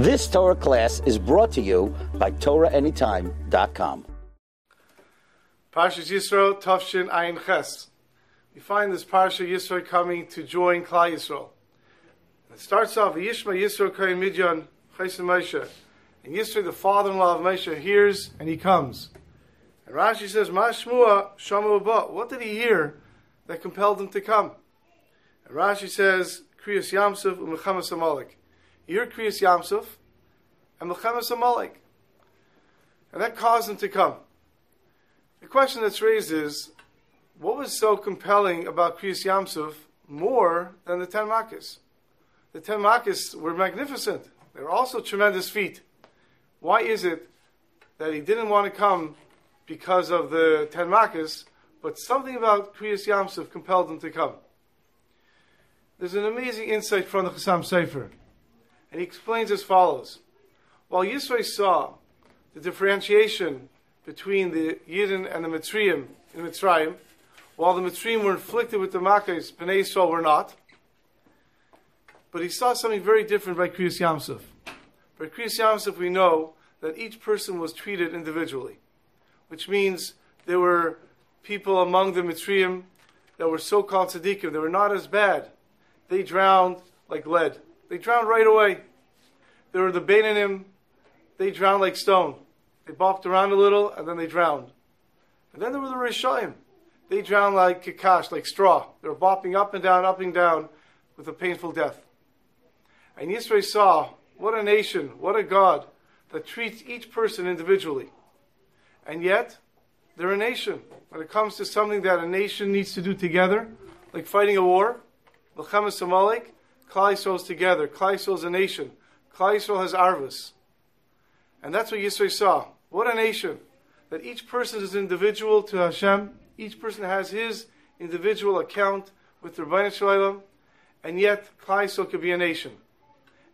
This Torah class is brought to you by TorahAnytime.com. Parsha Yisro, Tafshin Ayin Ches. We find this Parsha Yisro coming to join Klal Yisrael. It starts off, Yishma Yisro Kohen Midyan, Chesed Moshe. And Yisro, the father-in-law of Moshe, hears and he comes. And Rashi says, Mashmua Shamu Abba. What did he hear that compelled him to come? And Rashi says, Kriyas Yamsuf Umechamas Amalek. Heard Kriyas Yamsuf and Mechamas Amalek. And that caused him to come. The question that's raised is, what was so compelling about Kriyas Yamsuf more than the Ten Makkos? The Ten Makkos were magnificent. They were also tremendous feat. Why is it that he didn't want to come because of the Ten Makkos, but something about Kriyas Yamsuf compelled him to come? There's an amazing insight from the Chasam Sofer, and he explains as follows. While Yisro saw the differentiation between the Yidden and the Mitzrayim in Mitzrayim, while the Mitzrayim were inflicted with the Makkos, Bnei Yisrael were not, but he saw something very different by Kriyas Yamsuf. By Kriyas Yamsuf, we know that each person was treated individually, which means there were people among the Mitzrayim that were so-called tzaddikim. They were not as bad. They drowned like lead. They drowned right away. There were the Beinanim. They drowned like stone. They bopped around a little and then they drowned. And then there were the Rishaim. They drowned like kikash, like straw. They were bopping up and down, up and down with a painful death. And Yisro saw what a nation, what a God that treats each person individually. And yet, they're a nation. When it comes to something that a nation needs to do together, like fighting a war, Melchamas Amalek, Klal is together. Klal is a nation. Klal has arvus. And that's what Yisro saw. What a nation. That each person is individual to Hashem. Each person has his individual account with the Rabbi Shalom. And yet, Klal could be a nation.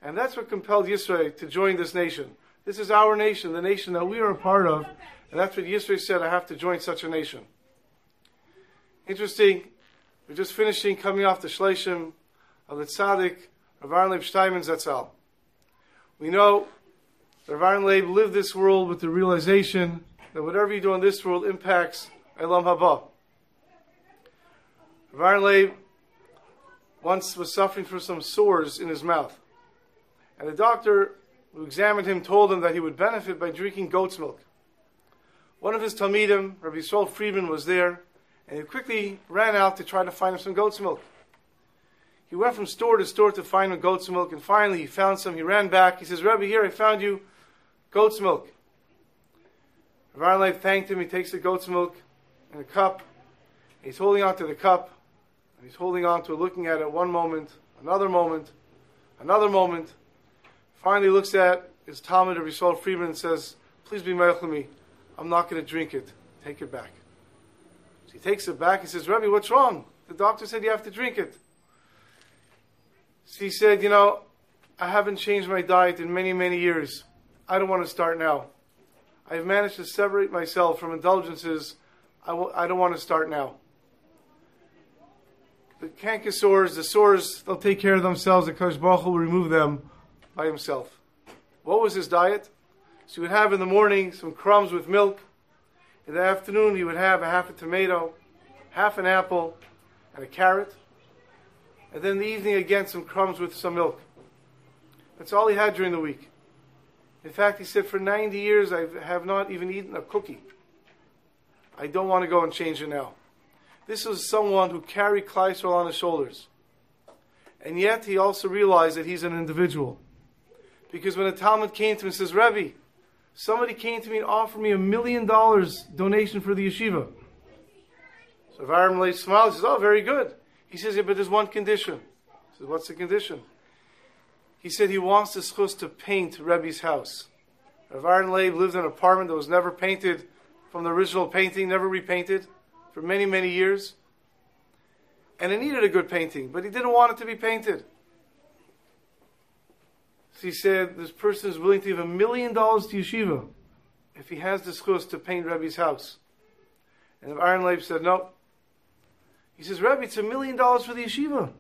And that's what compelled Yisro to join this nation. This is our nation, the nation that we are a part of. And that's what Yisro said, I have to join such a nation. Interesting. We're just finishing coming off the Shloshim of the Tzaddik, Rav Aaron Leib Steinman Zatzal. We know Rav Aaron Leib lived this world with the realization that whatever you do in this world impacts Olam Haba. Rav Aaron Leib once was suffering from some sores in his mouth. And the doctor who examined him told him that he would benefit by drinking goat's milk. One of his Talmidim, Rabbi Yisrael Friedman, was there, and he quickly ran out to try to find him some goat's milk. He went from store to store to find goat's milk, and finally he found some. He ran back. He says, Rabbi, here I found you goat's milk. Rav thanked him. He takes the goat's milk in a cup. He's holding on to the cup. And he's holding on to it, looking at it one moment, another moment, another moment. Finally looks at his Talmid of Yisrael Friedman and says, Please be merciful me. I'm not going to drink it. Take it back. So he takes it back. He says, Rabbi, what's wrong? The doctor said you have to drink it. So he said, You know, I haven't changed my diet in many, many years. I don't want to start now. I've managed to separate myself from indulgences. I w- I don't want to start now. The canker the sores, they'll take care of themselves. The Kosh will remove them by himself. What was his diet? So he would have in the morning some crumbs with milk. In the afternoon, he would have a half a tomato, half an apple, and a carrot. And then in the evening, again, some crumbs with some milk. That's all he had during the week. In fact, he said, for 90 years, I have not even eaten a cookie. I don't want to go and change it now. This was someone who carried Kleisel on his shoulders. And yet, he also realized that he's an individual. Because when a Talmid came to him and says, Rebbe, somebody came to me and offered me a million dollars donation for the yeshiva. So Leif smiles and says, Oh, very good. He says, Yeah, but there's one condition. He says, What's the condition? He said he wants the schus to paint Rebbe's house. Rav Aaron Leib lived in an apartment that was never painted from the original painting, never repainted for many, many years. And it needed a good painting, but he didn't want it to be painted. So he said, this person is willing to give a million dollars to yeshiva if he has the schus to paint Rebbe's house. And Aaron Leib said, no. He says, Rebbe, it's a million dollars for the yeshiva.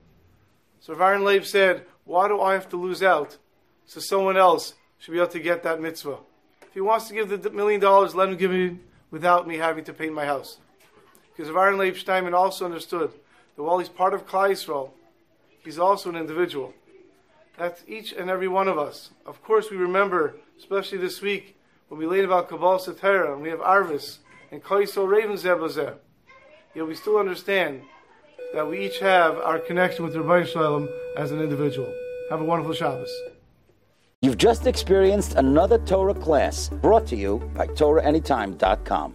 So Aaron Leib said, why do I have to lose out so someone else should be able to get that mitzvah. If he wants to give the million dollars, let him give it without me having to paint my house. Because Aaron Leib Steinman also understood that while he's part of Klal Yisrael, he's also an individual. That's each and every one of us. Of course, we remember, especially this week, when we learn about Kabbalas Torah and we have Arvus and Kaiso Raven Zebazeh. Yet we still understand that we each have our connection with Rabbi Shalom as an individual. Have a wonderful Shabbos. You've just experienced another Torah class brought to you by TorahAnytime.com.